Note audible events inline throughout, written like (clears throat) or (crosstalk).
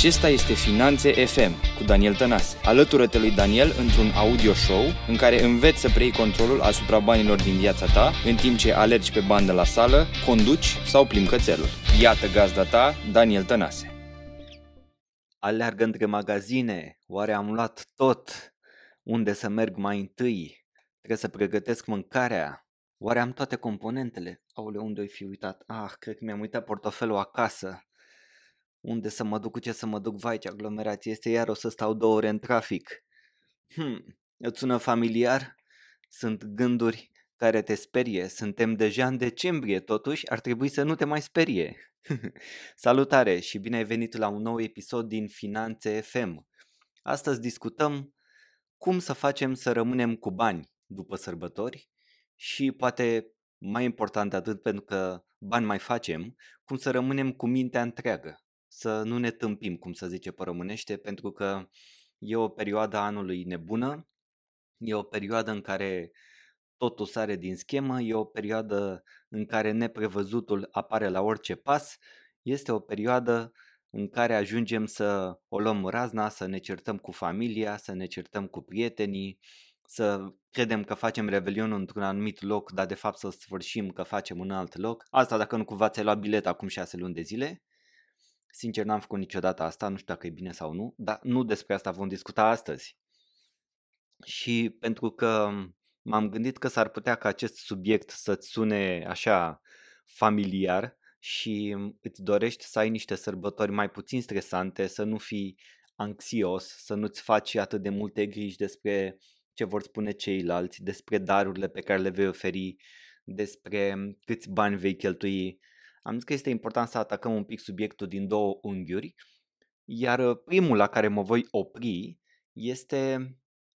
Acesta este Finanțe FM cu Daniel Tănase. Alătură-te lui Daniel într-un audio show în care înveți să preiei controlul asupra banilor din viața ta în timp ce alergi pe bandă la sală, conduci sau plimbi cățelul. Iată gazda ta, Daniel Tănase. Aleargă între magazine, oare am luat tot? Unde să merg mai întâi? Trebuie să pregătesc mâncarea? Oare am toate componentele? Aole, unde ai fi uitat? Ah, cred că mi-am uitat portofelul acasă unde să mă duc, cu ce să mă duc, vai ce aglomerație este, iar o să stau două ore în trafic. Hmm, îți sună familiar? Sunt gânduri care te sperie, suntem deja în decembrie, totuși ar trebui să nu te mai sperie. (laughs) Salutare și bine ai venit la un nou episod din Finanțe FM. Astăzi discutăm cum să facem să rămânem cu bani după sărbători și poate mai important de atât pentru că bani mai facem, cum să rămânem cu mintea întreagă să nu ne tâmpim, cum să zice pe românește, pentru că e o perioadă anului nebună, e o perioadă în care totul sare din schemă, e o perioadă în care neprevăzutul apare la orice pas, este o perioadă în care ajungem să o luăm razna, să ne certăm cu familia, să ne certăm cu prietenii, să credem că facem revelionul într-un anumit loc, dar de fapt să sfârșim că facem un alt loc. Asta dacă nu cumva ți-ai luat bilet acum șase luni de zile. Sincer, n-am făcut niciodată asta, nu știu dacă e bine sau nu, dar nu despre asta vom discuta astăzi. Și pentru că m-am gândit că s-ar putea ca acest subiect să-ți sune așa familiar și îți dorești să ai niște sărbători mai puțin stresante, să nu fii anxios, să nu-ți faci atât de multe griji despre ce vor spune ceilalți, despre darurile pe care le vei oferi, despre câți bani vei cheltui am zis că este important să atacăm un pic subiectul din două unghiuri, iar uh, primul la care mă voi opri este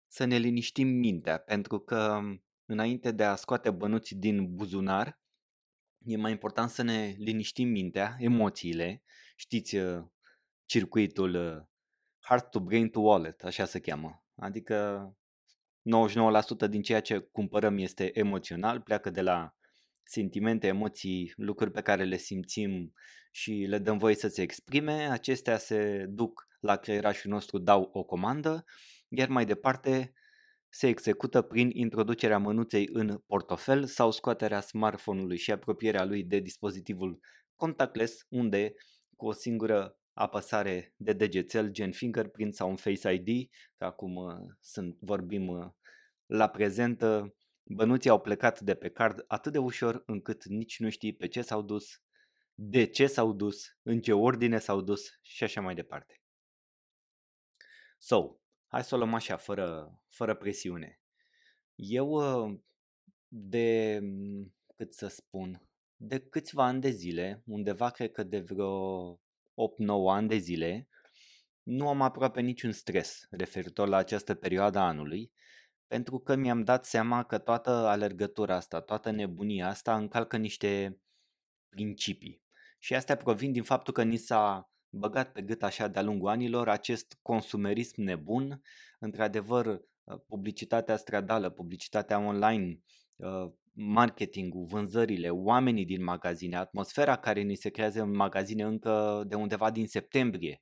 să ne liniștim mintea, pentru că um, înainte de a scoate bănuți din buzunar, e mai important să ne liniștim mintea, emoțiile, știți uh, circuitul uh, heart to brain to wallet, așa se cheamă. Adică 99% din ceea ce cumpărăm este emoțional, pleacă de la sentimente, emoții, lucruri pe care le simțim și le dăm voie să se exprime, acestea se duc la creierașul nostru, dau o comandă, iar mai departe se execută prin introducerea mânuței în portofel sau scoaterea smartphone-ului și apropierea lui de dispozitivul contactless, unde cu o singură apăsare de degețel, gen fingerprint sau un Face ID, că acum uh, sunt, vorbim uh, la prezent, uh, Bănuții au plecat de pe card atât de ușor încât nici nu știi pe ce s-au dus, de ce s-au dus, în ce ordine s-au dus și așa mai departe. So, hai să o luăm așa, fără, fără presiune. Eu de, cât să spun, de câțiva ani de zile, undeva cred că de vreo 8-9 ani de zile, nu am aproape niciun stres referitor la această perioadă a anului, pentru că mi-am dat seama că toată alergătura asta, toată nebunia asta încalcă niște principii. Și astea provin din faptul că ni s-a băgat pe gât așa de-a lungul anilor acest consumerism nebun, într-adevăr uh, publicitatea stradală, publicitatea online, uh, marketingul, vânzările, oamenii din magazine, atmosfera care ni se creează în magazine încă de undeva din septembrie,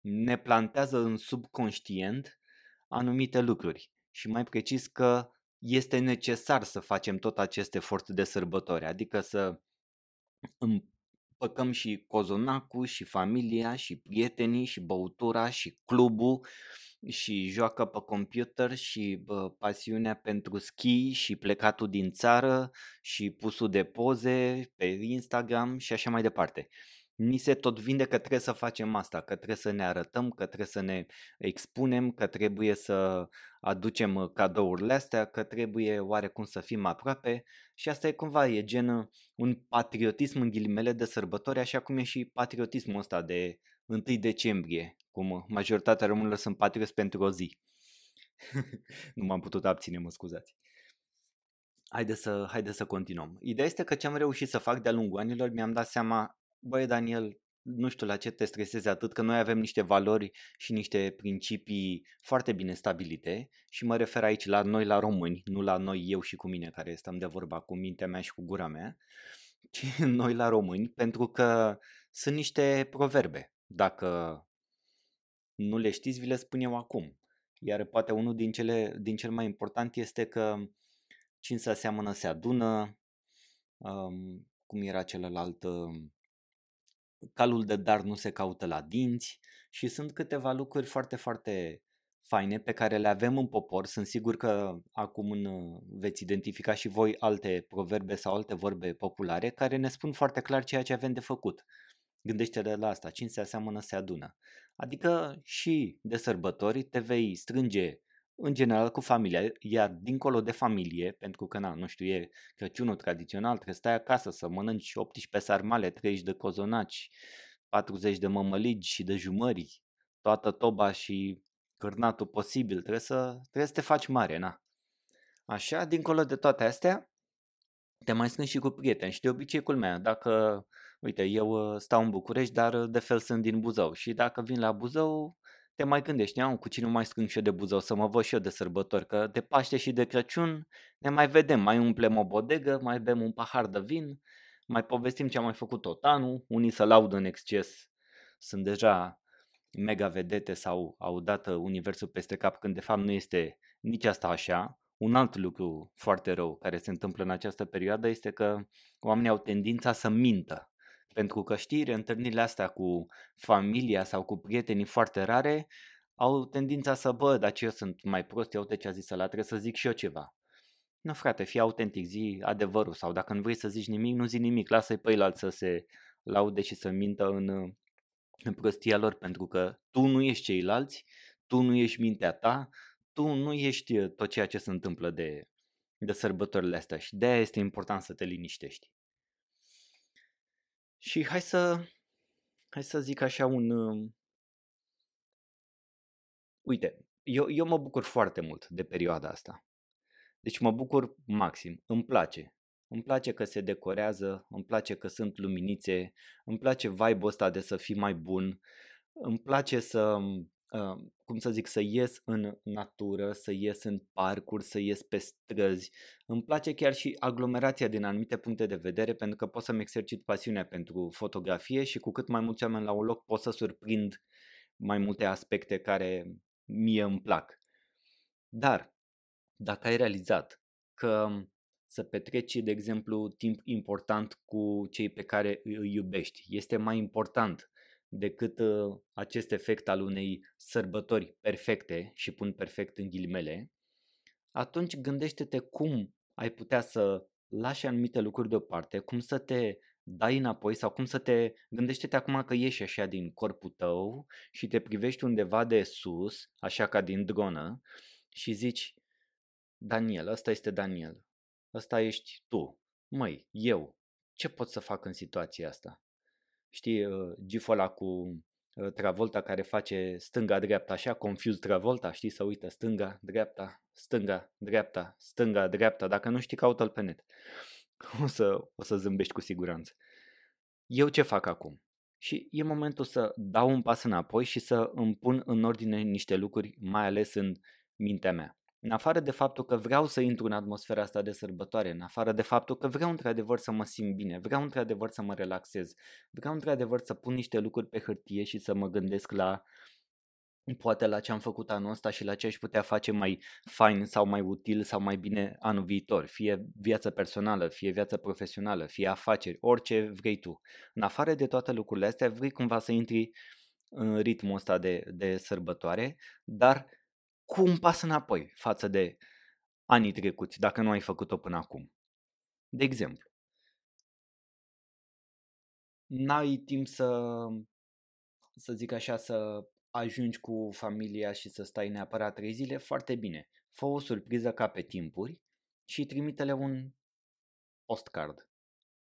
ne plantează în subconștient anumite lucruri și mai precis că este necesar să facem tot acest efort de sărbători, adică să împăcăm și cozonacul, și familia, și prietenii, și băutura, și clubul, și joacă pe computer, și bă, pasiunea pentru ski, și plecatul din țară, și pusul de poze pe Instagram și așa mai departe ni se tot vinde că trebuie să facem asta, că trebuie să ne arătăm, că trebuie să ne expunem, că trebuie să aducem uh, cadourile astea, că trebuie oarecum să fim aproape și asta e cumva, e gen uh, un patriotism în ghilimele de sărbători, așa cum e și patriotismul ăsta de 1 decembrie, cum uh, majoritatea românilor sunt patrioți pentru o zi. (laughs) nu m-am putut abține, mă scuzați. Haide să, haide să continuăm. Ideea este că ce am reușit să fac de-a lungul anilor, mi-am dat seama băi Daniel, nu știu la ce te stresezi atât, că noi avem niște valori și niște principii foarte bine stabilite și mă refer aici la noi, la români, nu la noi, eu și cu mine, care stăm de vorba cu mintea mea și cu gura mea, (laughs) ci noi la români, pentru că sunt niște proverbe. Dacă nu le știți, vi le spun eu acum. Iar poate unul din, cele, din cel mai important este că cine se aseamănă se adună, um, cum era celălalt, um, calul de dar nu se caută la dinți și sunt câteva lucruri foarte, foarte faine pe care le avem în popor. Sunt sigur că acum în, veți identifica și voi alte proverbe sau alte vorbe populare care ne spun foarte clar ceea ce avem de făcut. Gândește de la asta, cine se aseamănă se adună. Adică și de sărbători te vei strânge în general cu familia, iar dincolo de familie, pentru că, na, nu știu, e Crăciunul tradițional, trebuie să stai acasă să mănânci 18 sarmale, 30 de cozonaci, 40 de mămăligi și de jumări, toată toba și cârnatul posibil, trebuie să, trebuie să te faci mare, na. Așa, dincolo de toate astea, te mai strângi și cu prieteni și de obicei culmea, dacă, uite, eu uh, stau în București, dar uh, de fel sunt din Buzău. Și dacă vin la Buzău, te mai gândești, am cu cine mai strâng și eu de Buzău să mă văd și eu de sărbători, că de Paște și de Crăciun ne mai vedem, mai umplem o bodegă, mai bem un pahar de vin, mai povestim ce am mai făcut tot anul, unii să laudă în exces, sunt deja mega vedete sau au dat universul peste cap când de fapt nu este nici asta așa. Un alt lucru foarte rău care se întâmplă în această perioadă este că oamenii au tendința să mintă. Pentru că știri, întâlnirile astea cu familia sau cu prietenii foarte rare au tendința să, bă, dar ce eu sunt mai prost, eu uite ce a zis ăla, trebuie să zic și eu ceva. Nu frate, fii autentic, zi adevărul sau dacă nu vrei să zici nimic, nu zi nimic, lasă-i pe el să se laude și să mintă în, în prostia lor, pentru că tu nu ești ceilalți, tu nu ești mintea ta, tu nu ești uh, tot ceea ce se întâmplă de, de sărbătorile astea și de aia este important să te liniștești. Și hai să, hai să zic așa un... Uh, uite, eu, eu mă bucur foarte mult de perioada asta. Deci mă bucur maxim, îmi place. Îmi place că se decorează, îmi place că sunt luminițe, îmi place vibe-ul ăsta de să fii mai bun, îmi place să, uh, cum să zic, să ies în natură, să ies în parcuri, să ies pe străzi. Îmi place chiar și aglomerația din anumite puncte de vedere pentru că pot să-mi exercit pasiunea pentru fotografie și cu cât mai mulți oameni la un loc pot să surprind mai multe aspecte care mie îmi plac. Dar, dacă ai realizat că să petreci, de exemplu, timp important cu cei pe care îi iubești. Este mai important decât uh, acest efect al unei sărbători perfecte, și pun perfect în ghilimele, atunci gândește-te cum ai putea să lași anumite lucruri deoparte, cum să te dai înapoi sau cum să te gândește-te acum că ieși așa din corpul tău și te privești undeva de sus, așa ca din dronă și zici Daniel, ăsta este Daniel, ăsta ești tu. Măi, eu, ce pot să fac în situația asta? Știi, uh, giful ăla cu uh, Travolta care face stânga-dreapta, așa, confuz Travolta, știi, să uită stânga, dreapta, stânga, dreapta, stânga, dreapta, dacă nu știi, caută-l pe net. (laughs) O să, o să zâmbești cu siguranță. Eu ce fac acum? Și e momentul să dau un pas înapoi și să îmi pun în ordine niște lucruri, mai ales în mintea mea. În afară de faptul că vreau să intru în atmosfera asta de sărbătoare, în afară de faptul că vreau într-adevăr să mă simt bine, vreau într-adevăr să mă relaxez, vreau într-adevăr să pun niște lucruri pe hârtie și să mă gândesc la poate la ce am făcut anul ăsta și la ce aș putea face mai fain sau mai util sau mai bine anul viitor, fie viața personală, fie viața profesională, fie afaceri, orice vrei tu. În afară de toate lucrurile astea, vrei cumva să intri în ritmul ăsta de, de sărbătoare, dar cu un pas înapoi față de anii trecuți, dacă nu ai făcut-o până acum. De exemplu, n-ai timp să, să zic așa, să ajungi cu familia și să stai neapărat trei zile, foarte bine. Fă o surpriză ca pe timpuri și trimite-le un postcard.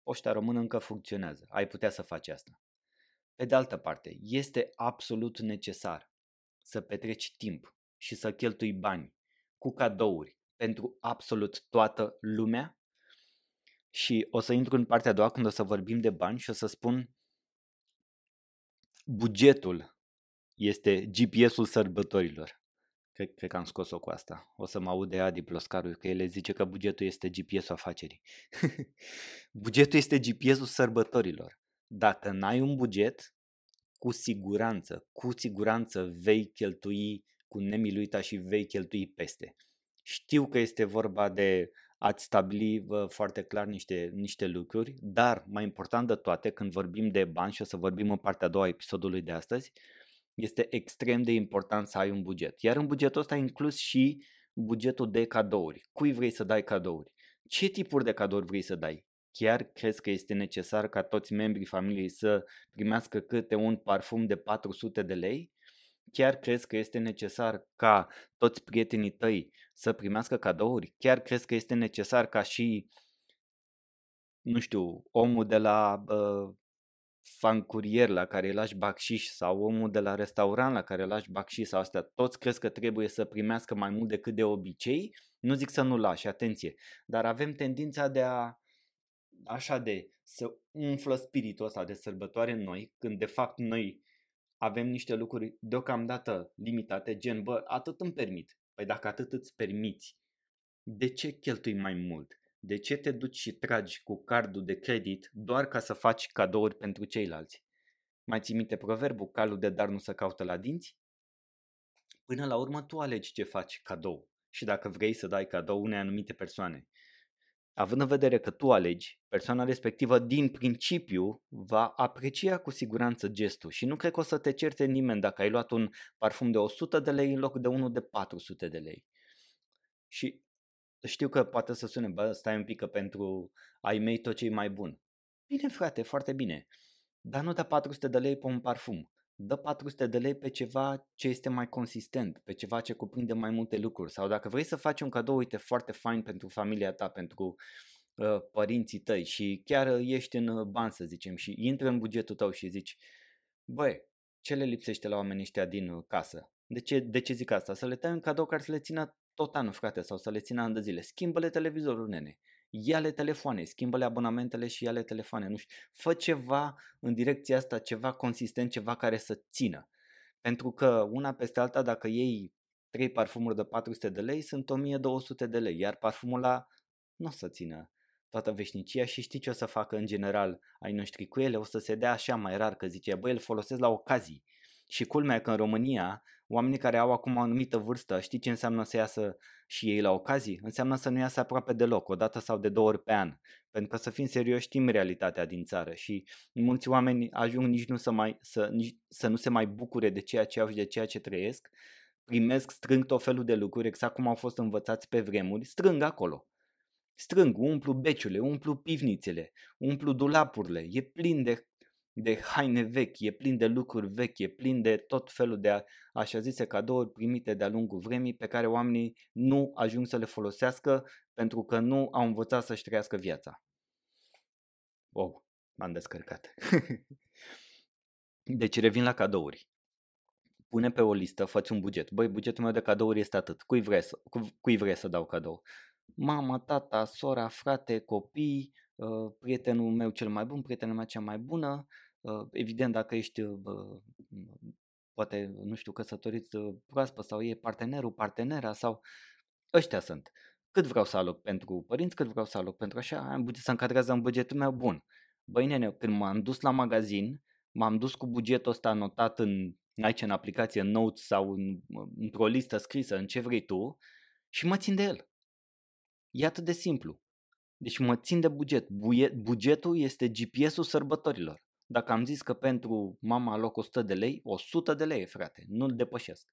Poșta română încă funcționează, ai putea să faci asta. Pe de altă parte, este absolut necesar să petreci timp și să cheltui bani cu cadouri pentru absolut toată lumea? Și o să intru în partea a doua când o să vorbim de bani și o să spun bugetul este GPS-ul sărbătorilor. Cred, cred că am scos-o cu asta. O să mă aude Adi Ploscaru, că el zice că bugetul este GPS-ul afacerii. (laughs) bugetul este GPS-ul sărbătorilor. Dacă n-ai un buget, cu siguranță, cu siguranță vei cheltui cu nemiluita și vei cheltui peste. Știu că este vorba de a-ți stabili bă, foarte clar niște, niște lucruri, dar mai important de toate, când vorbim de bani și o să vorbim în partea a doua a episodului de astăzi, este extrem de important să ai un buget. Iar în bugetul ăsta inclus și bugetul de cadouri. Cui vrei să dai cadouri? Ce tipuri de cadouri vrei să dai? Chiar crezi că este necesar ca toți membrii familiei să primească câte un parfum de 400 de lei? Chiar crezi că este necesar ca toți prietenii tăi să primească cadouri? Chiar crezi că este necesar ca și, nu știu, omul de la uh, fan curier la care îi lași bacșiș sau omul de la restaurant la care îi lași bacșiș sau astea, toți crezi că trebuie să primească mai mult decât de obicei? Nu zic să nu lași, atenție, dar avem tendința de a așa de să umflă spiritul ăsta de sărbătoare în noi, când de fapt noi avem niște lucruri deocamdată limitate, gen, bă, atât îmi permit. Păi dacă atât îți permiți, de ce cheltui mai mult? De ce te duci și tragi cu cardul de credit doar ca să faci cadouri pentru ceilalți? Mai ții minte proverbul, calul de dar nu se caută la dinți? Până la urmă tu alegi ce faci cadou și dacă vrei să dai cadou unei anumite persoane având în vedere că tu alegi, persoana respectivă din principiu va aprecia cu siguranță gestul și nu cred că o să te certe nimeni dacă ai luat un parfum de 100 de lei în loc de unul de 400 de lei. Și știu că poate să sune, bă, stai un pic că pentru ai mei tot ce e mai bun. Bine frate, foarte bine, dar nu da 400 de lei pe un parfum dă 400 de lei pe ceva ce este mai consistent, pe ceva ce cuprinde mai multe lucruri. Sau dacă vrei să faci un cadou, uite, foarte fain pentru familia ta, pentru uh, părinții tăi și chiar ești în uh, bani, să zicem, și intră în bugetul tău și zici, băi, ce le lipsește la oamenii ăștia din uh, casă? De ce, de ce zic asta? Să le tai un cadou care să le țină tot anul, frate, sau să le țină ani de zile. Schimbă-le televizorul, nene ia-le telefoane, schimbă-le abonamentele și ia-le telefoane, nu știu, fă ceva în direcția asta, ceva consistent, ceva care să țină. Pentru că una peste alta, dacă iei trei parfumuri de 400 de lei, sunt 1200 de lei, iar parfumul ăla nu o să țină toată veșnicia și știi ce o să facă în general ai noștri cu ele, o să se dea așa mai rar că zice, băi, îl folosesc la ocazii. Și culmea că în România, oamenii care au acum o anumită vârstă, știi ce înseamnă să iasă și ei la ocazii? Înseamnă să nu iasă aproape deloc, o dată sau de două ori pe an. Pentru că să fim serioși, știm realitatea din țară și mulți oameni ajung nici nu să, mai, să, nici, să nu se mai bucure de ceea ce au și de ceea ce trăiesc, primesc, strâng tot felul de lucruri, exact cum au fost învățați pe vremuri, strâng acolo. Strâng, umplu beciule, umplu pivnițele, umplu dulapurile, e plin de de haine vechi, e plin de lucruri vechi, e plin de tot felul de așa zise cadouri primite de-a lungul vremii pe care oamenii nu ajung să le folosească pentru că nu au învățat să-și trăiască viața. Wow, m-am descărcat. (laughs) deci revin la cadouri. Pune pe o listă, fă un buget. Băi, bugetul meu de cadouri este atât. Cui vrei să, cui vrei să dau cadou? Mama, tata, sora, frate, copii, Uh, prietenul meu cel mai bun, prietena mea cea mai bună, uh, evident dacă ești uh, poate, nu știu, căsătorit proaspăt sau e partenerul, partenera sau ăștia sunt. Cât vreau să aloc pentru părinți, cât vreau să aloc pentru așa, am buget să încadrează în bugetul meu bun. Băi nene, când m-am dus la magazin, m-am dus cu bugetul ăsta anotat în, aici în aplicație, în notes sau în, într-o listă scrisă, în ce vrei tu și mă țin de el. E atât de simplu. Deci mă țin de buget. Bugetul este GPS-ul sărbătorilor. Dacă am zis că pentru mama aloc 100 de lei, 100 de lei, frate, nu-l depășesc.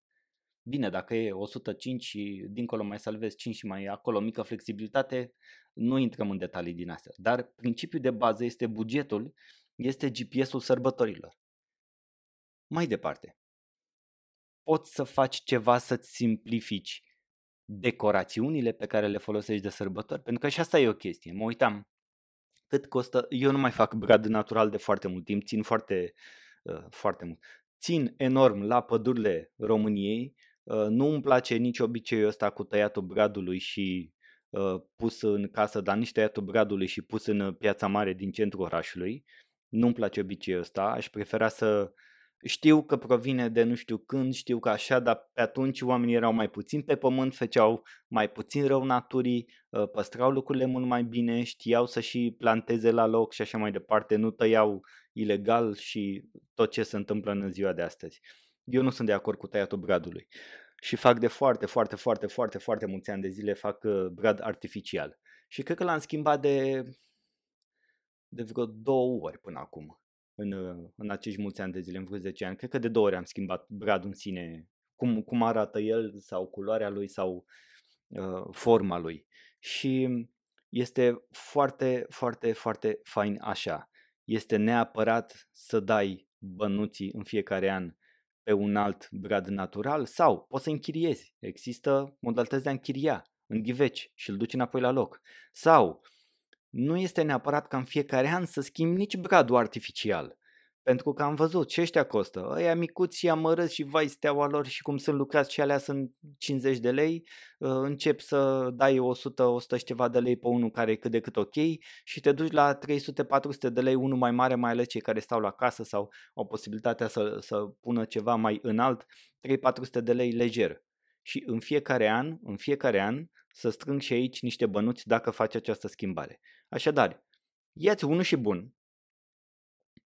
Bine, dacă e 105 și dincolo mai salvez 5 și mai acolo mică flexibilitate, nu intrăm în detalii din astea. Dar principiul de bază este bugetul, este GPS-ul sărbătorilor. Mai departe, poți să faci ceva să-ți simplifici decorațiunile pe care le folosești de sărbători, pentru că și asta e o chestie. Mă uitam cât costă, eu nu mai fac brad natural de foarte mult timp, țin foarte, uh, foarte mult. Țin enorm la pădurile României, uh, nu îmi place nici obiceiul ăsta cu tăiatul bradului și uh, pus în casă, dar nici tăiatul bradului și pus în piața mare din centrul orașului. Nu-mi place obiceiul ăsta, aș prefera să știu că provine de nu știu când, știu că așa, dar pe atunci oamenii erau mai puțin pe pământ, făceau mai puțin rău naturii, ă, păstrau lucrurile mult mai bine, știau să și planteze la loc și așa mai departe, nu tăiau ilegal și tot ce se întâmplă în ziua de astăzi. Eu nu sunt de acord cu tăiatul bradului și fac de foarte, foarte, foarte, foarte, foarte mulți ani de zile fac uh, brad artificial. Și cred că l-am schimbat de, de vreo două ori până acum, în, uh, în acești mulți ani de zile, în vreo 10 ani. Cred că de două ori am schimbat bradul în sine, cum, cum arată el sau culoarea lui sau uh, forma lui. Și este foarte, foarte, foarte fain așa. Este neapărat să dai bănuții în fiecare an pe un alt brad natural sau poți să închiriezi. Există modalități de a închiria în ghiveci și îl duci înapoi la loc. Sau nu este neapărat ca în fiecare an să schimbi nici bradul artificial. Pentru că am văzut ce ăștia costă. Ăia micuți și amărâți și vai steaua lor și cum sunt lucrați și alea sunt 50 de lei. Uh, încep să dai 100, 100 și ceva de lei pe unul care e cât de cât ok și te duci la 300-400 de lei, unul mai mare, mai ales cei care stau la casă sau au posibilitatea să, să pună ceva mai înalt, 3-400 de lei lejer. Și în fiecare an, în fiecare an, să strâng și aici niște bănuți dacă faci această schimbare. Așadar, ia-ți unul și bun,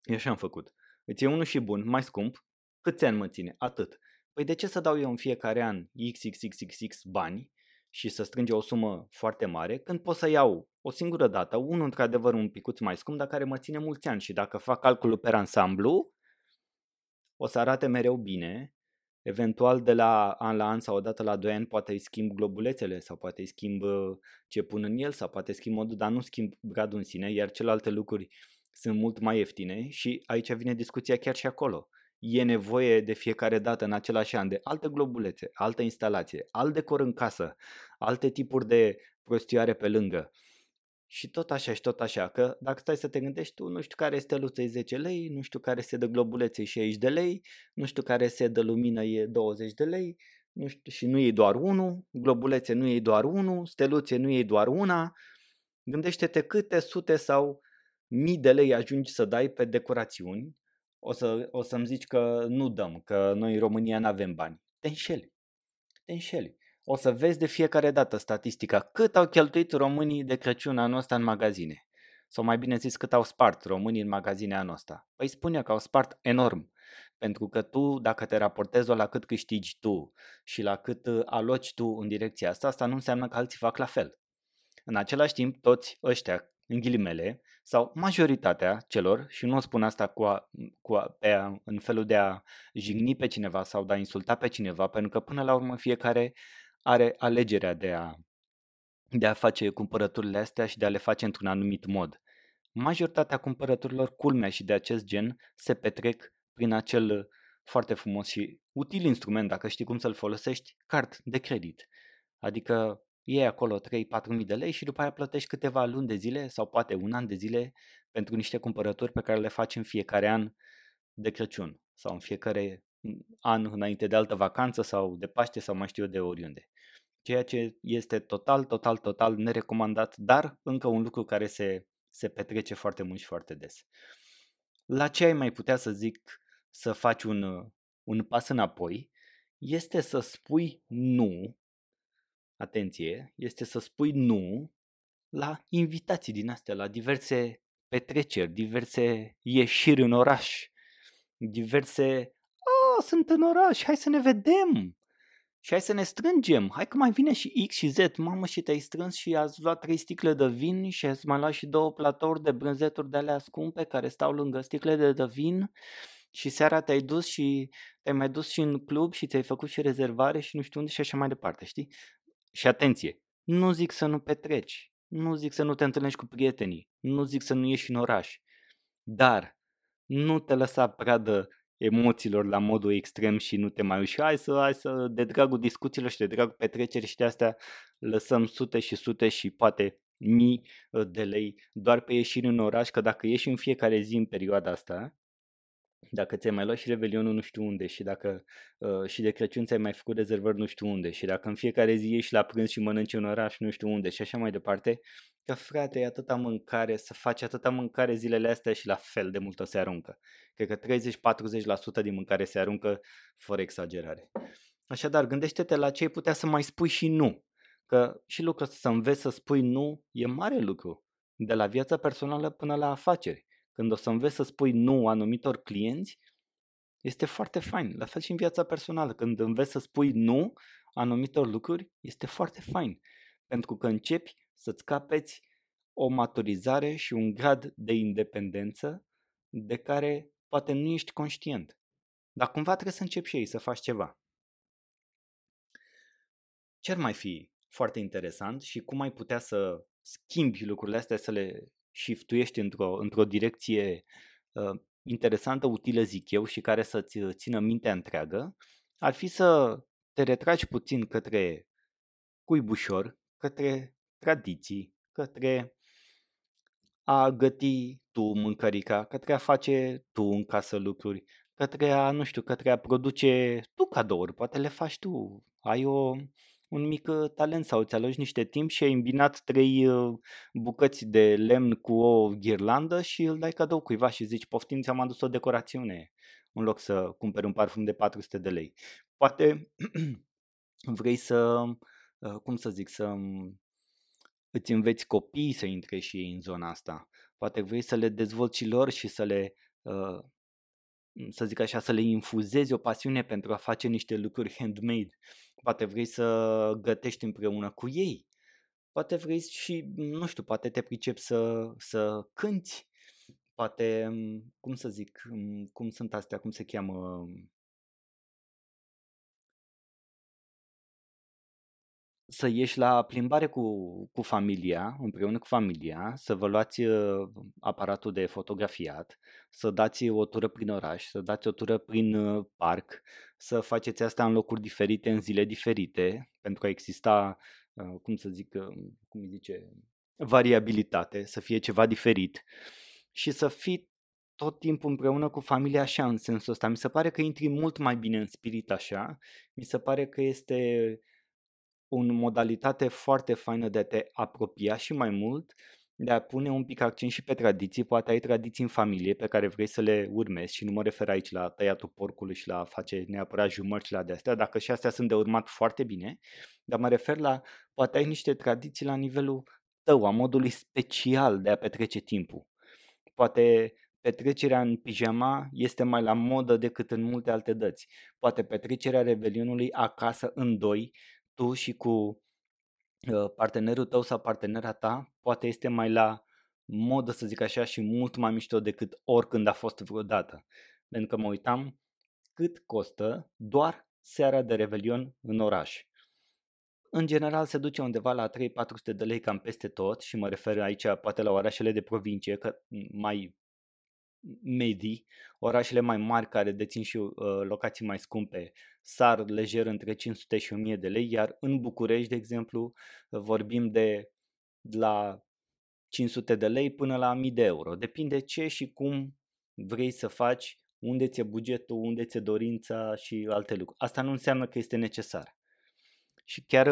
eu așa am făcut. Îți iei unul și bun, mai scump, câți ani mă ține? Atât. Păi de ce să dau eu în fiecare an XXXXX bani și să strânge o sumă foarte mare când pot să iau o singură dată, unul într-adevăr un picuț mai scump, dar care mă ține mulți ani și dacă fac calculul pe ansamblu, o să arate mereu bine, eventual de la an la an sau odată la 2 ani poate îi schimb globulețele sau poate îi schimb uh, ce pun în el sau poate schimb modul, dar nu schimb gradul în sine, iar celelalte lucruri sunt mult mai ieftine și aici vine discuția chiar și acolo. E nevoie de fiecare dată în același an de alte globulețe, altă instalație, alt decor în casă, alte tipuri de prostioare pe lângă. Și tot așa și tot așa, că dacă stai să te gândești tu, nu știu care este luță e 10 lei, nu știu care se dă globulețe e 60 de lei, nu știu care se dă lumină e 20 de lei, nu știu, și nu e doar unul, globulețe nu e doar unul, steluțe nu e doar una. Gândește-te câte sute sau mii de lei ajungi să dai pe decorațiuni, o, să, o să-mi zici că nu dăm, că noi în România nu avem bani. Te înșeli. Te înșeli. O să vezi de fiecare dată statistica cât au cheltuit românii de Crăciun anul ăsta în magazine. Sau mai bine zis cât au spart românii în magazine anul ăsta. Păi spune că au spart enorm. Pentru că tu, dacă te raportezi la cât câștigi tu și la cât uh, aloci tu în direcția asta, asta nu înseamnă că alții fac la fel. În același timp, toți ăștia în ghilimele, sau majoritatea celor, și nu o spun asta cu a, cu a, pe a, în felul de a jigni pe cineva sau de a insulta pe cineva, pentru că până la urmă fiecare are alegerea de a, de a face cumpărăturile astea și de a le face într-un anumit mod. Majoritatea cumpărăturilor, culmea și de acest gen, se petrec prin acel foarte frumos și util instrument, dacă știi cum să-l folosești, card de credit. Adică iei acolo 3-4 mii de lei și după aia plătești câteva luni de zile sau poate un an de zile pentru niște cumpărături pe care le faci în fiecare an de Crăciun sau în fiecare an înainte de altă vacanță sau de Paște sau mai știu eu de oriunde. Ceea ce este total, total, total nerecomandat, dar încă un lucru care se, se petrece foarte mult și foarte des. La ce ai mai putea să zic să faci un, un pas înapoi este să spui nu atenție, este să spui nu la invitații din astea, la diverse petreceri, diverse ieșiri în oraș, diverse, oh, sunt în oraș, hai să ne vedem. Și hai să ne strângem, hai că mai vine și X și Z, mamă și te-ai strâns și ați luat trei sticle de vin și ați mai luat și două platouri de brânzeturi de alea scumpe care stau lângă sticle de, de vin. Și seara te-ai dus și te-ai mai dus și în club și ți-ai făcut și rezervare și nu știu unde și așa mai departe, știi? Și atenție, nu zic să nu petreci, nu zic să nu te întâlnești cu prietenii, nu zic să nu ieși în oraș, dar nu te lăsa pradă emoțiilor la modul extrem și nu te mai uși, hai să, hai să, de dragul discuțiilor și de dragul petrecerii și de astea, lăsăm sute și sute și poate mii uh, de lei doar pe ieșiri în oraș, că dacă ieși în fiecare zi în perioada asta, dacă ți-ai mai luat și Revelionul nu știu unde și dacă uh, și de Crăciun ți-ai mai făcut rezervări nu știu unde și dacă în fiecare zi ieși la prânz și mănânci în oraș nu știu unde și așa mai departe, că frate, e atâta mâncare, să faci atâta mâncare zilele astea și la fel de multă se aruncă. Cred că 30-40% din mâncare se aruncă fără exagerare. Așadar, gândește-te la ce ai putea să mai spui și nu. Că și lucrul să înveți să spui nu e mare lucru. De la viața personală până la afaceri când o să înveți să spui nu anumitor clienți, este foarte fain. La fel și în viața personală. Când înveți să spui nu anumitor lucruri, este foarte fain. Pentru că începi să-ți capeți o maturizare și un grad de independență de care poate nu ești conștient. Dar cumva trebuie să începi și ei să faci ceva. Ce ar mai fi foarte interesant și cum ai putea să schimbi lucrurile astea, să le shiftuiești într-o, într-o direcție uh, interesantă, utilă, zic eu, și care să-ți țină mintea întreagă, ar fi să te retragi puțin către cuibușor, către tradiții, către a găti tu mâncărica, către a face tu în casă lucruri, către a, nu știu, către a produce tu cadouri, poate le faci tu. Ai o, un mic uh, talent sau ți alogi niște timp și ai îmbinat trei uh, bucăți de lemn cu o ghirlandă și îl dai cadou cuiva și zici poftim, ți-am adus o decorațiune în loc să cumperi un parfum de 400 de lei. Poate (clears throat) vrei să, uh, cum să zic, să um, îți înveți copiii să intre și ei în zona asta. Poate vrei să le dezvolți și lor și să le, să zic așa, să le infuzezi o pasiune pentru a face niște lucruri handmade Poate vrei să gătești împreună cu ei. Poate vrei și, nu știu, poate te pricepi să, să cânti. Poate, cum să zic, cum sunt astea, cum se cheamă, să ieși la plimbare cu, cu familia, împreună cu familia, să vă luați uh, aparatul de fotografiat, să dați o tură prin oraș, să dați o tură prin uh, parc, să faceți asta în locuri diferite, în zile diferite, pentru că exista, uh, cum să zic, cum zice, variabilitate, să fie ceva diferit și să fii tot timpul împreună cu familia așa în sensul ăsta. Mi se pare că intri mult mai bine în spirit așa, mi se pare că este o modalitate foarte faină de a te apropia și mai mult, de a pune un pic accent și pe tradiții, poate ai tradiții în familie pe care vrei să le urmezi și nu mă refer aici la tăiatul porcului și la a face neapărat jumărci la de astea, dacă și astea sunt de urmat foarte bine, dar mă refer la poate ai niște tradiții la nivelul tău, a modului special de a petrece timpul. Poate petrecerea în pijama este mai la modă decât în multe alte dăți. Poate petrecerea Revelionului acasă în doi tu și cu uh, partenerul tău sau partenera ta poate este mai la modă, să zic așa, și mult mai mișto decât oricând a fost vreodată. Pentru că mă uitam cât costă doar seara de Revelion în oraș. În general se duce undeva la 3-400 de lei cam peste tot și mă refer aici poate la orașele de provincie, că mai medii, orașele mai mari care dețin și uh, locații mai scumpe sar lejer între 500 și 1000 de lei, iar în București, de exemplu, vorbim de la 500 de lei până la 1000 de euro. Depinde ce și cum vrei să faci, unde ți-e bugetul, unde ți-e dorința și alte lucruri. Asta nu înseamnă că este necesar. Și chiar,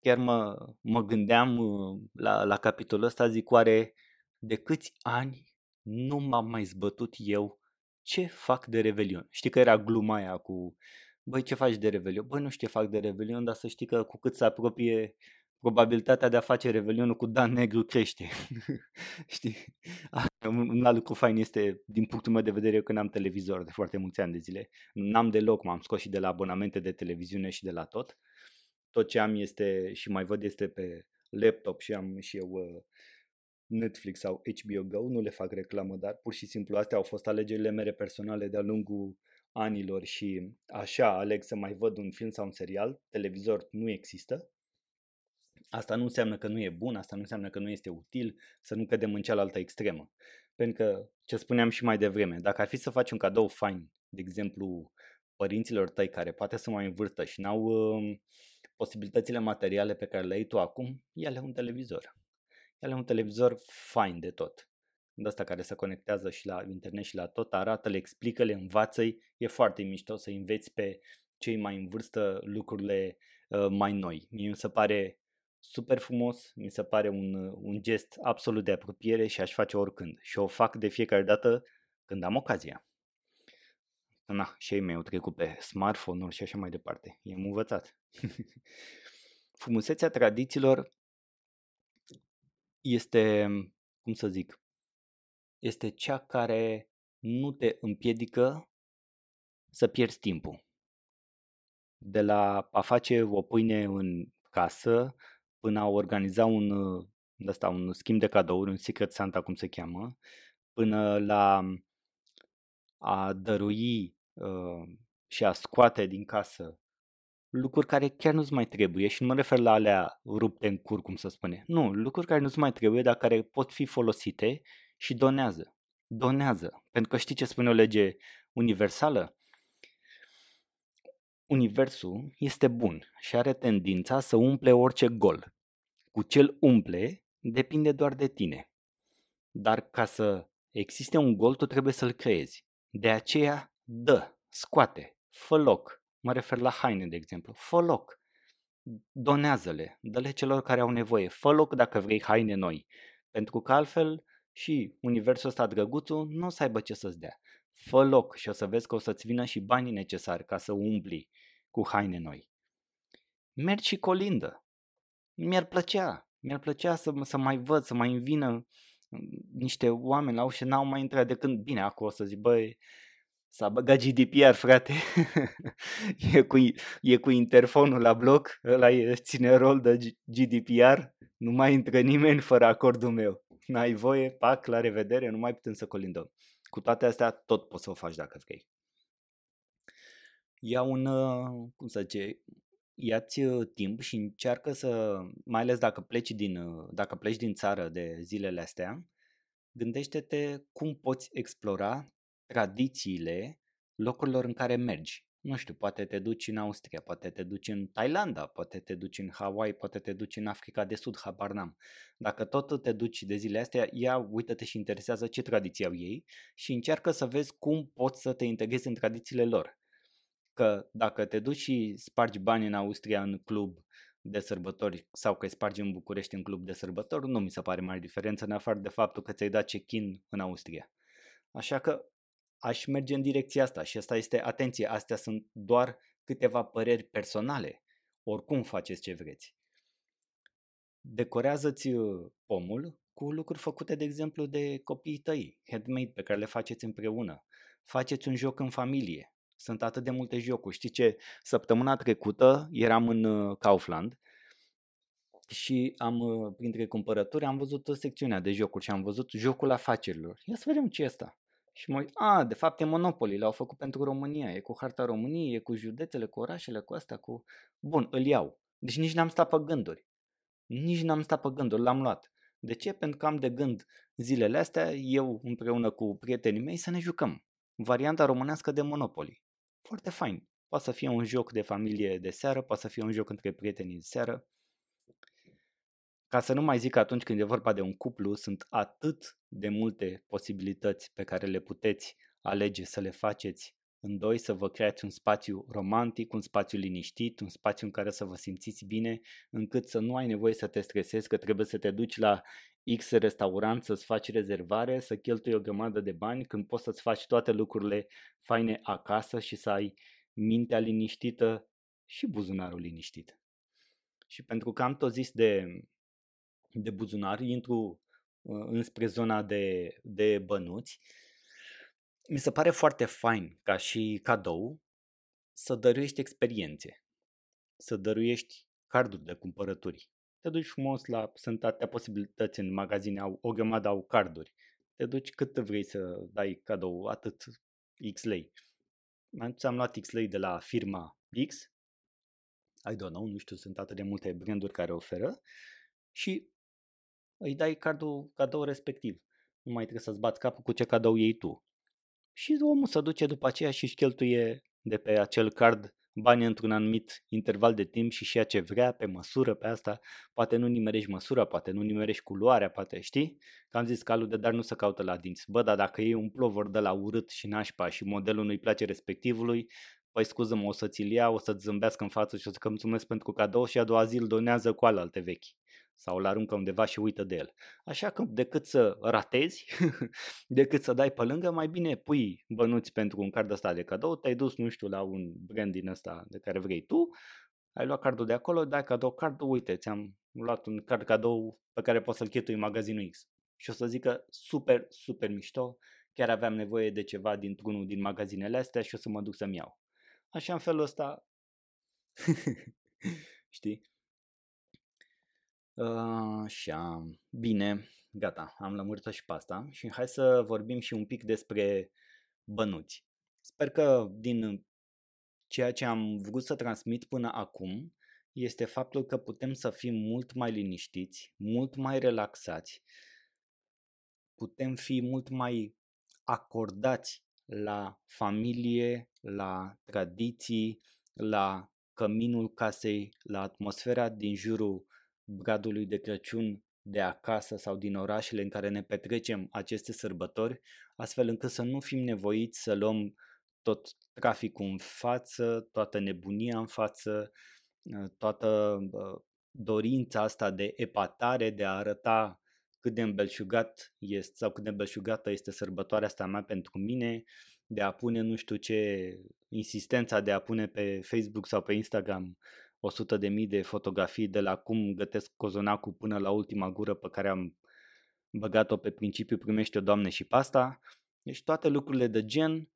chiar mă, mă gândeam uh, la, la capitolul ăsta, zic, oare de câți ani nu m-am mai zbătut eu ce fac de Revelion. Știi că era gluma aia cu, băi, ce faci de Revelion? Băi, nu știu ce fac de Revelion, dar să știi că cu cât se apropie probabilitatea de a face Revelionul cu Dan Negru crește. (laughs) Știi? Un alt lucru fain este, din punctul meu de vedere, eu când am televizor de foarte mulți ani de zile. N-am deloc, m-am scos și de la abonamente de televiziune și de la tot. Tot ce am este și mai văd este pe laptop și am și eu uh, Netflix sau HBO Go, nu le fac reclamă, dar pur și simplu astea au fost alegerile mele personale de-a lungul anilor și așa aleg să mai văd un film sau un serial, televizor nu există. Asta nu înseamnă că nu e bun, asta nu înseamnă că nu este util, să nu cădem în cealaltă extremă. Pentru că, ce spuneam și mai devreme, dacă ar fi să faci un cadou fain, de exemplu, părinților tăi care poate să mai în vârstă și n-au uh, posibilitățile materiale pe care le ai tu acum, ia un televizor el e un televizor fain de tot. De asta care se conectează și la internet și la tot, arată, le explică, le învață e foarte mișto să înveți pe cei mai în vârstă lucrurile uh, mai noi. Mie mi se pare super frumos, mi se pare un, un gest absolut de apropiere și aș face oricând. Și o fac de fiecare dată când am ocazia. Na, și ei mei au trecut pe smartphone-uri și așa mai departe. I-am învățat. (laughs) Frumusețea tradițiilor este, cum să zic, este cea care nu te împiedică să pierzi timpul. De la a face o pâine în casă până a organiza un, ăsta, un schimb de cadouri, un Secret Santa cum se cheamă, până la a dărui uh, și a scoate din casă lucruri care chiar nu-ți mai trebuie și nu mă refer la alea rupte în cur, cum să spune. Nu, lucruri care nu-ți mai trebuie, dar care pot fi folosite și donează. Donează. Pentru că știi ce spune o lege universală? Universul este bun și are tendința să umple orice gol. Cu cel umple depinde doar de tine. Dar ca să existe un gol, tu trebuie să-l creezi. De aceea, dă, scoate, fă loc. Mă refer la haine, de exemplu. Fă loc. Donează-le, dă-le celor care au nevoie. Fă loc dacă vrei haine noi. Pentru că altfel și universul ăsta drăguțul nu o să aibă ce să-ți dea. Fă loc și o să vezi că o să-ți vină și banii necesari ca să umpli cu haine noi. Mergi și colindă. Mi-ar plăcea, mi-ar plăcea să, să mai văd, să mai vină niște oameni la ușă, n-au mai intrat de când, bine, acum o să zic, băi, S-a băgat GDPR, frate. (laughs) e, cu, e cu interfonul la bloc, ăla e, ține rol de GDPR, nu mai intră nimeni fără acordul meu. N-ai voie, pac, la revedere, nu mai putem să colindăm. Cu toate astea, tot poți să o faci dacă vrei. Ia un, uh, cum să zice, ia-ți uh, timp și încearcă să, mai ales dacă pleci din, uh, dacă pleci din țară de zilele astea, gândește-te cum poți explora tradițiile locurilor în care mergi. Nu știu, poate te duci în Austria, poate te duci în Thailanda, poate te duci în Hawaii, poate te duci în Africa de Sud, habar n-am. Dacă tot te duci de zile astea, ia, uită-te și interesează ce tradiții au ei și încearcă să vezi cum poți să te integrezi în tradițiile lor. Că dacă te duci și spargi bani în Austria în club de sărbători sau că îi spargi în București în club de sărbători, nu mi se pare mare diferență în afară de faptul că ți-ai dat check-in în Austria. Așa că aș merge în direcția asta și asta este, atenție, astea sunt doar câteva păreri personale. Oricum faceți ce vreți. Decorează-ți uh, pomul cu lucruri făcute, de exemplu, de copiii tăi, handmade, pe care le faceți împreună. Faceți un joc în familie. Sunt atât de multe jocuri. Știți ce? Săptămâna trecută eram în uh, Kaufland și am, uh, printre cumpărături, am văzut secțiunea de jocuri și am văzut jocul afacerilor. Ia să vedem ce e asta. Și mă uit, a, de fapt e Monopoly, l-au făcut pentru România, e cu harta României, e cu județele, cu orașele, cu asta, cu... Bun, îl iau. Deci nici n-am stat pe gânduri. Nici n-am stat pe gânduri, l-am luat. De ce? Pentru că am de gând zilele astea, eu împreună cu prietenii mei, să ne jucăm. Varianta românească de Monopoly. Foarte fain. Poate să fie un joc de familie de seară, poate să fie un joc între prietenii de seară. Ca să nu mai zic că atunci când e vorba de un cuplu, sunt atât de multe posibilități pe care le puteți alege să le faceți în doi, să vă creați un spațiu romantic, un spațiu liniștit, un spațiu în care să vă simțiți bine, încât să nu ai nevoie să te stresezi că trebuie să te duci la X restaurant să-ți faci rezervare, să cheltui o grămadă de bani, când poți să-ți faci toate lucrurile faine acasă și să ai mintea liniștită și buzunarul liniștit. Și pentru că am tot zis de de buzunar, intru uh, înspre zona de, de bănuți, mi se pare foarte fain ca și cadou să dăruiești experiențe, să dăruiești carduri de cumpărături. Te duci frumos la, sunt atâtea posibilități în magazine, au, o grămadă au carduri. Te duci cât vrei să dai cadou, atât X lei. Am luat X lei de la firma X, I don't know, nu știu, sunt atât de multe branduri care oferă și îi dai cardul, cadou respectiv. Nu mai trebuie să-ți bați capul cu ce cadou iei tu. Și omul se duce după aceea și își cheltuie de pe acel card bani într-un anumit interval de timp și și ce vrea, pe măsură, pe asta. Poate nu nimerești măsura, poate nu nimerești culoarea, poate știi? Că am zis calul de dar nu se caută la dinți. Bă, dar dacă e un plovor de la urât și nașpa și modelul nu-i place respectivului, păi scuză-mă, o să-ți-l ia, o să-ți zâmbească în față și o să-ți mulțumesc pentru cadou și a doua zi îl donează cu alte vechi sau îl aruncă undeva și uită de el. Așa că decât să ratezi, (laughs) decât să dai pe lângă, mai bine pui bănuți pentru un card ăsta de cadou, te-ai dus, nu știu, la un brand din ăsta de care vrei tu, ai luat cardul de acolo, dai cadou cardul, uite, ți-am luat un card cadou pe care poți să-l chetui în magazinul X. și o să zică super, super mișto, chiar aveam nevoie de ceva dintr-unul din magazinele astea și o să mă duc să-mi iau. Așa în felul ăsta, (laughs) știi? Uh, așa, bine, gata, am lămurit și pe asta și hai să vorbim și un pic despre bănuți. Sper că din ceea ce am vrut să transmit până acum este faptul că putem să fim mult mai liniștiți, mult mai relaxați, putem fi mult mai acordați la familie, la tradiții, la căminul casei, la atmosfera din jurul bradului de Crăciun de acasă sau din orașele în care ne petrecem aceste sărbători, astfel încât să nu fim nevoiți să luăm tot traficul în față, toată nebunia în față, toată dorința asta de epatare, de a arăta cât de îmbelșugat este sau cât de îmbelșugată este sărbătoarea asta mea pentru mine, de a pune nu știu ce, insistența de a pune pe Facebook sau pe Instagram 100 de mii de fotografii de la cum gătesc cozonacul până la ultima gură pe care am băgat-o pe principiu primește o doamne și pasta. Deci toate lucrurile de gen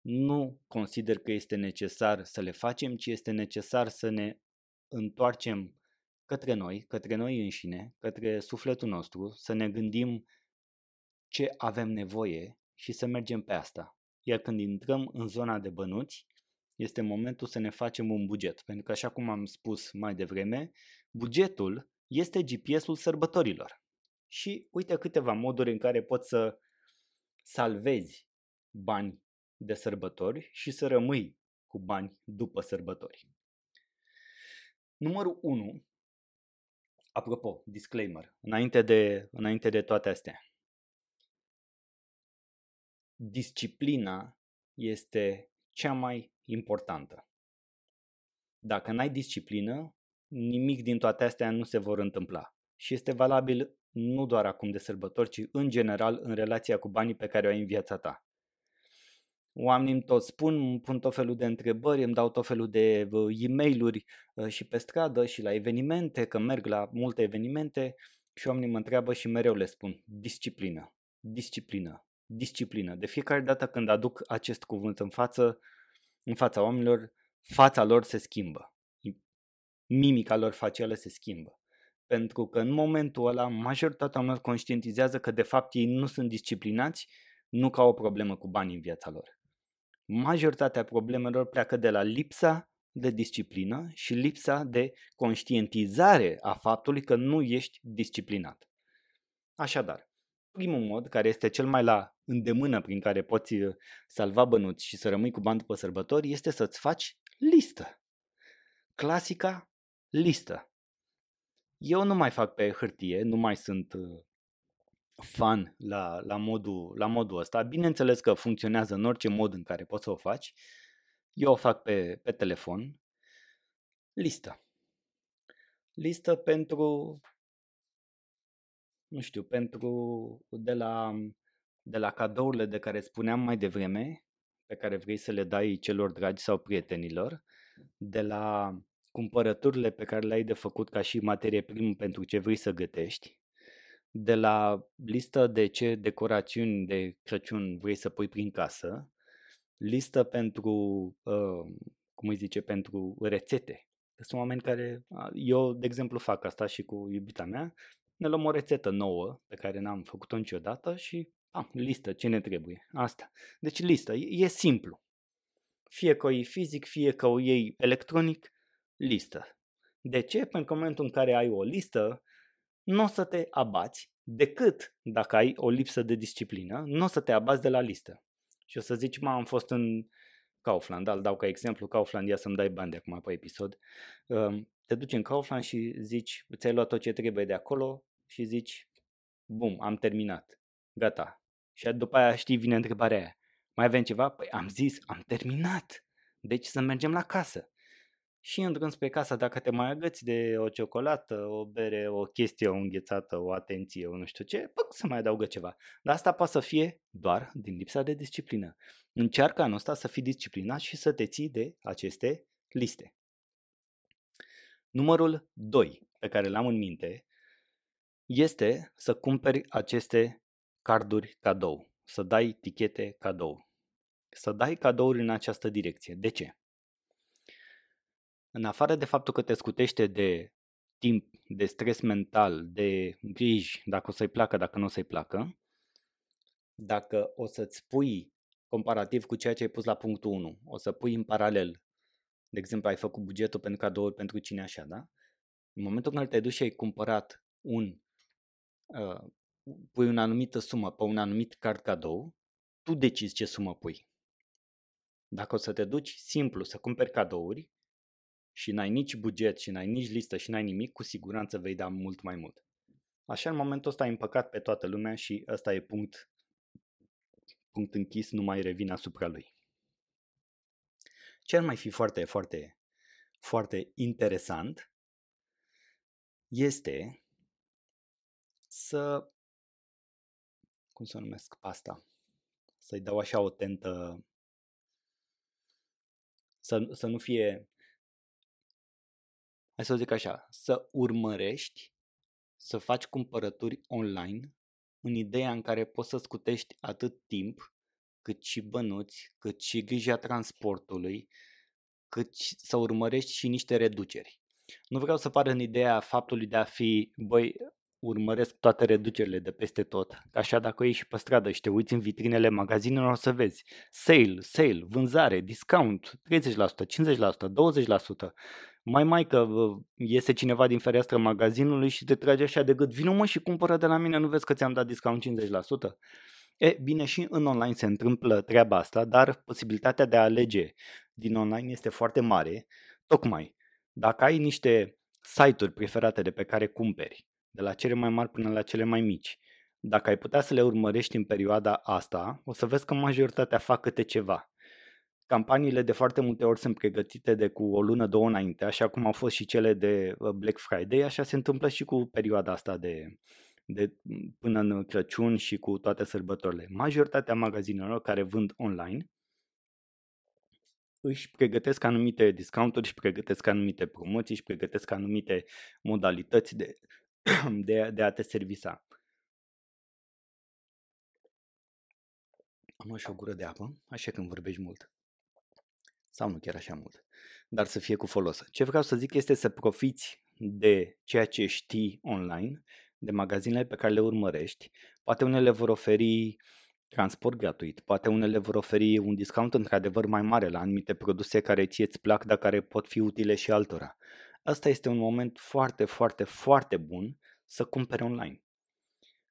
nu consider că este necesar să le facem, ci este necesar să ne întoarcem către noi, către noi înșine, către sufletul nostru, să ne gândim ce avem nevoie și să mergem pe asta. Iar când intrăm în zona de bănuți, este momentul să ne facem un buget. Pentru că, așa cum am spus mai devreme, bugetul este GPS-ul sărbătorilor. Și uite câteva moduri în care poți să salvezi bani de sărbători și să rămâi cu bani după sărbători. Numărul 1, apropo, disclaimer, înainte de, înainte de toate astea. Disciplina este cea mai importantă. Dacă n-ai disciplină, nimic din toate astea nu se vor întâmpla. Și este valabil nu doar acum de sărbători, ci în general în relația cu banii pe care o ai în viața ta. Oamenii îmi tot spun, îmi pun tot felul de întrebări, îmi dau tot felul de e mail și pe stradă și la evenimente, că merg la multe evenimente și oamenii mă întreabă și mereu le spun disciplină, disciplină, disciplină. De fiecare dată când aduc acest cuvânt în față, în fața oamenilor, fața lor se schimbă. Mimica lor facială se schimbă. Pentru că în momentul ăla majoritatea oamenilor conștientizează că de fapt ei nu sunt disciplinați, nu ca o problemă cu bani în viața lor. Majoritatea problemelor pleacă de la lipsa de disciplină și lipsa de conștientizare a faptului că nu ești disciplinat. Așadar, primul mod, care este cel mai la îndemână prin care poți uh, salva bănuți și să rămâi cu bani după sărbători, este să-ți faci listă. Clasica listă. Eu nu mai fac pe hârtie, nu mai sunt uh, fan la, la, modul, la modul ăsta. Bineînțeles că funcționează în orice mod în care poți să o faci. Eu o fac pe, pe telefon. Listă. Listă pentru nu știu, pentru de la, de la cadourile de care spuneam mai devreme, pe care vrei să le dai celor dragi sau prietenilor, de la cumpărăturile pe care le-ai de făcut ca și materie primă pentru ce vrei să gătești, de la listă de ce decorațiuni de Crăciun vrei să pui prin casă, listă pentru, uh, cum îi zice, pentru rețete. Sunt oameni care, eu de exemplu fac asta și cu iubita mea, ne luăm o rețetă nouă pe care n-am făcut-o niciodată și am listă ce ne trebuie. Asta. Deci listă. E, e simplu. Fie că o iei fizic, fie că o iei electronic, listă. De ce? Pentru că în momentul în care ai o listă, nu o să te abați decât dacă ai o lipsă de disciplină, nu o să te abați de la listă. Și o să zici, mă, am fost în Kaufland, da, îl dau ca exemplu, Kaufland, ia să-mi dai bani de acum pe episod. Te duci în Kaufland și zici, ți-ai luat tot ce trebuie de acolo, și zici, bum, am terminat, gata. Și după aia știi, vine întrebarea aia, mai avem ceva? Păi am zis, am terminat, deci să mergem la casă. Și în drum spre casă, dacă te mai agăți de o ciocolată, o bere, o chestie, o înghețată, o atenție, o nu știu ce, păi să mai adaugă ceva. Dar asta poate să fie doar din lipsa de disciplină. Încearcă anul ăsta să fii disciplinat și să te ții de aceste liste. Numărul 2 pe care l-am în minte este să cumperi aceste carduri cadou, să dai tichete cadou, să dai cadouri în această direcție. De ce? În afară de faptul că te scutește de timp, de stres mental, de griji, dacă o să-i placă, dacă nu o să-i placă, dacă o să-ți pui comparativ cu ceea ce ai pus la punctul 1, o să pui în paralel, de exemplu, ai făcut bugetul pentru cadouri pentru cine așa, da? În momentul în care te duci și ai cumpărat un, uh, pui o anumită sumă pe un anumit card cadou, tu decizi ce sumă pui. Dacă o să te duci simplu să cumperi cadouri și n-ai nici buget și n-ai nici listă și n-ai nimic, cu siguranță vei da mult mai mult. Așa în momentul ăsta ai împăcat pe toată lumea și ăsta e punct, punct închis, nu mai revin asupra lui. Ce ar mai fi foarte, foarte, foarte interesant este să, cum să numesc pasta, să-i dau așa o tentă, să, să nu fie, hai să zic așa, să urmărești să faci cumpărături online în ideea în care poți să scutești atât timp cât și bănuți, cât și grija transportului, cât să urmărești și niște reduceri. Nu vreau să pară în ideea faptului de a fi, băi, urmăresc toate reducerile de peste tot. Așa dacă ieși pe stradă și te uiți în vitrinele magazinelor o să vezi sale, sale, vânzare, discount, 30%, 50%, 20%. Mai mai că iese cineva din fereastră magazinului și te trage așa de gât, vină mă și cumpără de la mine, nu vezi că ți-am dat discount 50%? E, bine, și în online se întâmplă treaba asta, dar posibilitatea de a alege din online este foarte mare. Tocmai, dacă ai niște site-uri preferate de pe care cumperi, de la cele mai mari până la cele mai mici, dacă ai putea să le urmărești în perioada asta, o să vezi că majoritatea fac câte ceva. Campaniile de foarte multe ori sunt pregătite de cu o lună, două înainte, așa cum au fost și cele de uh, Black Friday, așa se întâmplă și cu perioada asta de, de până în Crăciun și cu toate sărbătorile. Majoritatea magazinelor care vând online își pregătesc anumite discounturi, își pregătesc anumite promoții, își pregătesc anumite modalități de, (clears throat) de, de a te servisa. Am și o gură de apă, așa când vorbești mult. Sau nu chiar așa mult, dar să fie cu folos. Ce vreau să zic este să profiți de ceea ce știi online, de magazinele pe care le urmărești. Poate unele vor oferi transport gratuit, poate unele vor oferi un discount într-adevăr mai mare la anumite produse care ție îți plac, dar care pot fi utile și altora. Asta este un moment foarte, foarte, foarte bun să cumpere online.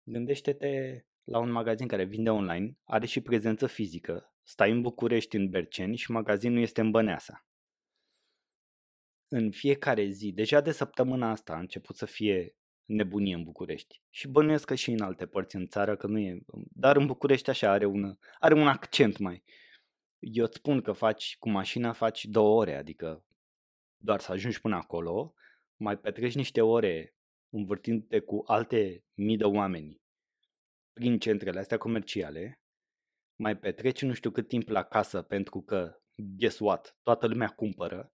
Gândește-te la un magazin care vinde online, are și prezență fizică, stai în București, în Berceni și magazinul este în Băneasa. În fiecare zi, deja de săptămâna asta a început să fie nebunie în București. Și bănuiesc că și în alte părți în țară, că nu e... Dar în București așa are un, are un accent mai. Eu îți spun că faci cu mașina, faci două ore, adică doar să ajungi până acolo, mai petreci niște ore învârtindu-te cu alte mii de oameni prin centrele astea comerciale, mai petreci nu știu cât timp la casă pentru că, guess what, toată lumea cumpără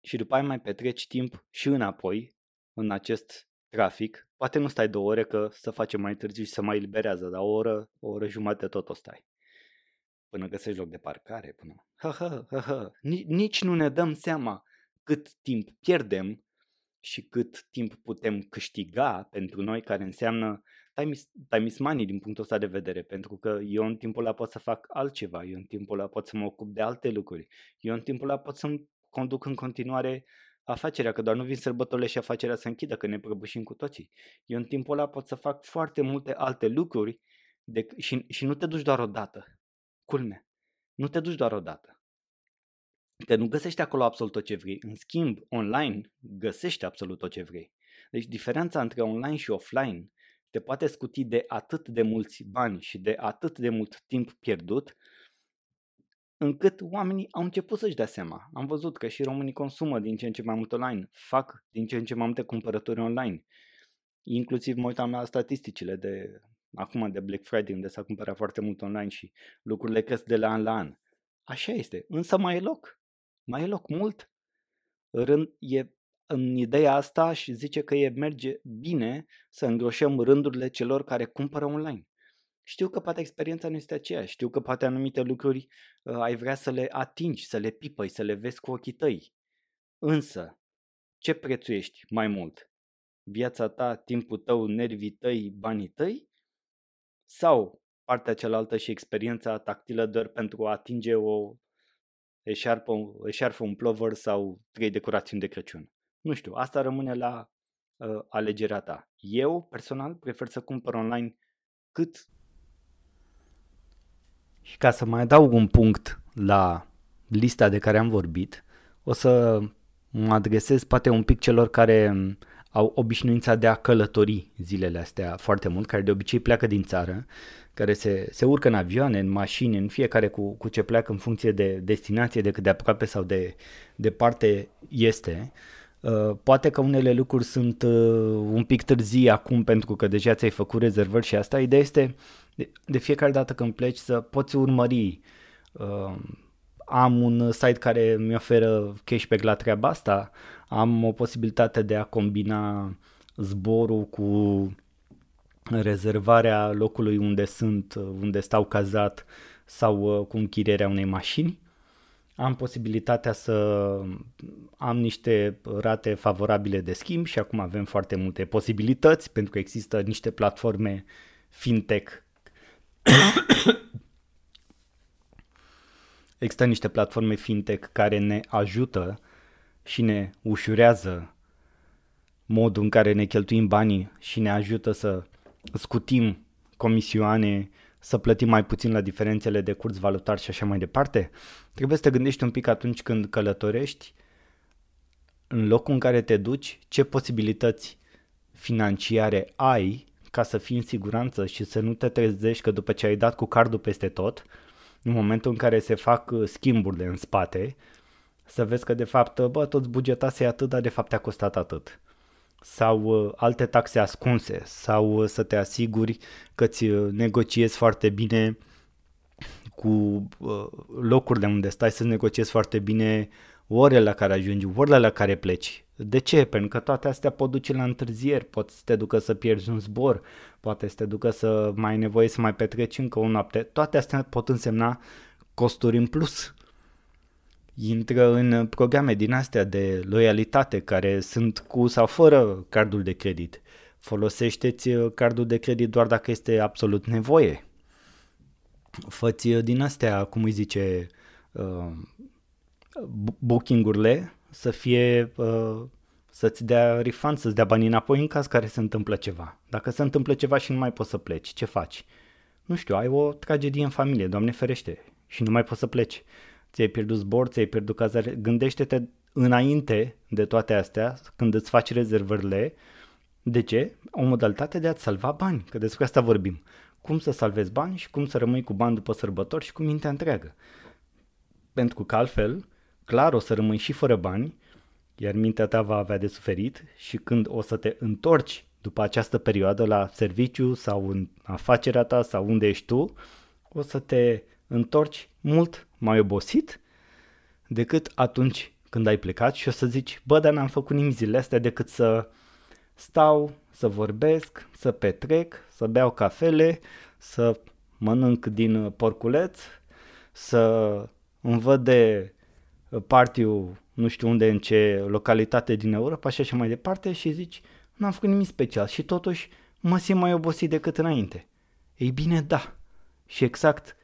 și după aia mai petreci timp și înapoi în acest trafic. Poate nu stai două ore că să facem mai târziu și să mai eliberează, dar o oră, o oră jumate tot o stai. Până găsești loc de parcare, până... Ha, ha, ha, ha. Nici nu ne dăm seama cât timp pierdem și cât timp putem câștiga pentru noi, care înseamnă time is, time is money din punctul ăsta de vedere, pentru că eu în timpul ăla pot să fac altceva, eu în timpul ăla pot să mă ocup de alte lucruri, eu în timpul ăla pot să-mi conduc în continuare afacerea, că doar nu vin sărbătorile și afacerea să închidă, că ne prăbușim cu toții. Eu în timpul ăla pot să fac foarte multe alte lucruri de, și, și nu te duci doar o dată. Culme. Nu te duci doar o dată. Că nu găsești acolo absolut tot ce vrei. În schimb, online găsești absolut tot ce vrei. Deci diferența între online și offline te poate scuti de atât de mulți bani și de atât de mult timp pierdut, încât oamenii au început să-și dea seama. Am văzut că și românii consumă din ce în ce mai mult online, fac din ce în ce mai multe cumpărături online. Inclusiv mă uitam la statisticile de acum de Black Friday, unde s-a cumpărat foarte mult online și lucrurile cresc de la an la an. Așa este, însă mai e loc mai e loc mult. Rând, e în ideea asta și zice că e merge bine să îngroșăm rândurile celor care cumpără online. Știu că poate experiența nu este aceeași, știu că poate anumite lucruri uh, ai vrea să le atingi, să le pipăi, să le vezi cu ochii tăi. Însă, ce prețuiești mai mult? Viața ta, timpul tău, nervii tăi, banii tăi? Sau partea cealaltă și experiența tactilă doar pentru a atinge o eșarfă, eșarfă un plover sau trei decorațiuni de Crăciun? Nu știu, asta rămâne la uh, alegerea ta. Eu, personal, prefer să cumpăr online cât și ca să mai adaug un punct la lista de care am vorbit, o să mă adresez poate un pic celor care au obișnuința de a călători zilele astea foarte mult, care de obicei pleacă din țară, care se, se urcă în avioane, în mașini, în fiecare cu, cu ce pleacă în funcție de destinație, de cât de aproape sau de departe este. Uh, poate că unele lucruri sunt uh, un pic târzii acum pentru că deja ți-ai făcut rezervări și asta. Ideea este de, de fiecare dată când pleci să poți urmări. Uh, am un site care mi oferă cashback la treaba asta, am o posibilitate de a combina zborul cu rezervarea locului unde sunt, unde stau cazat sau uh, cu închirierea unei mașini. Am posibilitatea să am niște rate favorabile de schimb și acum avem foarte multe posibilități pentru că există niște platforme fintech Există niște platforme fintech care ne ajută și ne ușurează modul în care ne cheltuim banii și ne ajută să scutim comisioane, să plătim mai puțin la diferențele de curs valutar și așa mai departe. Trebuie să te gândești un pic atunci când călătorești în locul în care te duci, ce posibilități financiare ai ca să fii în siguranță și să nu te trezești că după ce ai dat cu cardul peste tot, în momentul în care se fac uh, schimburile în spate, să vezi că de fapt, bă, toți bugetase atât, dar de fapt te-a costat atât. Sau uh, alte taxe ascunse, sau uh, să te asiguri că ți uh, negociezi foarte bine cu uh, locurile unde stai, să negociezi foarte bine orele la care ajungi, orele la care pleci. De ce? Pentru că toate astea pot duce la întârzieri, pot să te ducă să pierzi un zbor, poate să te ducă să mai ai nevoie să mai petreci încă o noapte. Toate astea pot însemna costuri în plus. Intră în programe din astea de loialitate care sunt cu sau fără cardul de credit. Folosește-ți cardul de credit doar dacă este absolut nevoie. Făți din astea, cum îi zice, uh, booking-urile să fie uh, să-ți dea refund, să-ți dea banii înapoi în caz care se întâmplă ceva. Dacă se întâmplă ceva și nu mai poți să pleci, ce faci? Nu știu, ai o tragedie în familie, Doamne ferește, și nu mai poți să pleci. Ți-ai pierdut zbor, ți-ai pierdut cazare. Gândește-te înainte de toate astea, când îți faci rezervările, de ce? O modalitate de a-ți salva bani, că despre asta vorbim. Cum să salvezi bani și cum să rămâi cu bani după sărbători și cu mintea întreagă. Pentru că altfel, clar o să rămâi și fără bani, iar mintea ta va avea de suferit și când o să te întorci după această perioadă la serviciu sau în afacerea ta sau unde ești tu, o să te întorci mult mai obosit decât atunci când ai plecat și o să zici, bă, dar n-am făcut nimic zilele astea decât să stau, să vorbesc, să petrec, să beau cafele, să mănânc din porculeț, să îmi văd de partiu nu știu unde, în ce localitate din Europa și așa mai departe și zici, n-am făcut nimic special și totuși mă simt mai obosit decât înainte. Ei bine, da. Și exact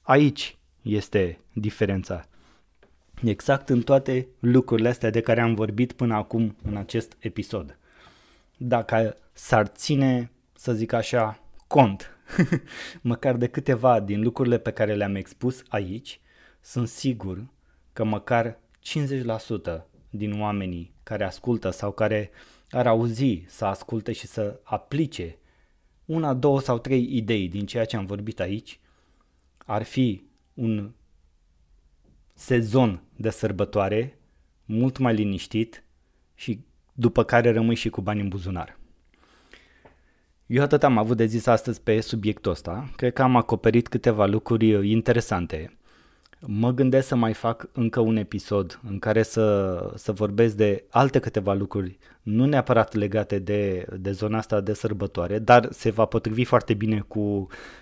aici este diferența. Exact în toate lucrurile astea de care am vorbit până acum în acest episod. Dacă s-ar ține, să zic așa, cont, (laughs) măcar de câteva din lucrurile pe care le-am expus aici, sunt sigur că măcar 50% din oamenii care ascultă sau care ar auzi să asculte și să aplice una, două sau trei idei din ceea ce am vorbit aici, ar fi un sezon de sărbătoare mult mai liniștit și după care rămâi și cu bani în buzunar. Eu atât am avut de zis astăzi pe subiectul ăsta. Cred că am acoperit câteva lucruri interesante Mă gândesc să mai fac încă un episod în care să, să vorbesc de alte câteva lucruri, nu neapărat legate de, de zona asta de sărbătoare, dar se va potrivi foarte bine cu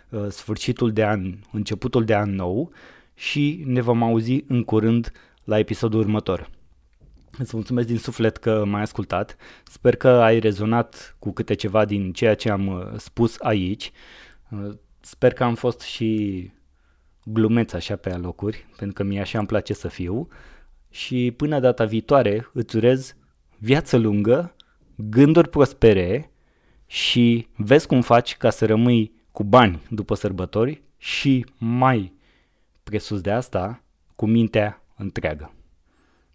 uh, sfârșitul de an, începutul de an nou și ne vom auzi în curând la episodul următor. Îți mulțumesc din suflet că m-ai ascultat. Sper că ai rezonat cu câte ceva din ceea ce am uh, spus aici. Uh, sper că am fost și glumeț așa pe alocuri, pentru că mie așa îmi place să fiu. Și până data viitoare îți urez viață lungă, gânduri prospere și vezi cum faci ca să rămâi cu bani după sărbători și mai presus de asta, cu mintea întreagă.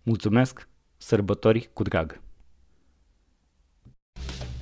Mulțumesc, sărbători cu drag!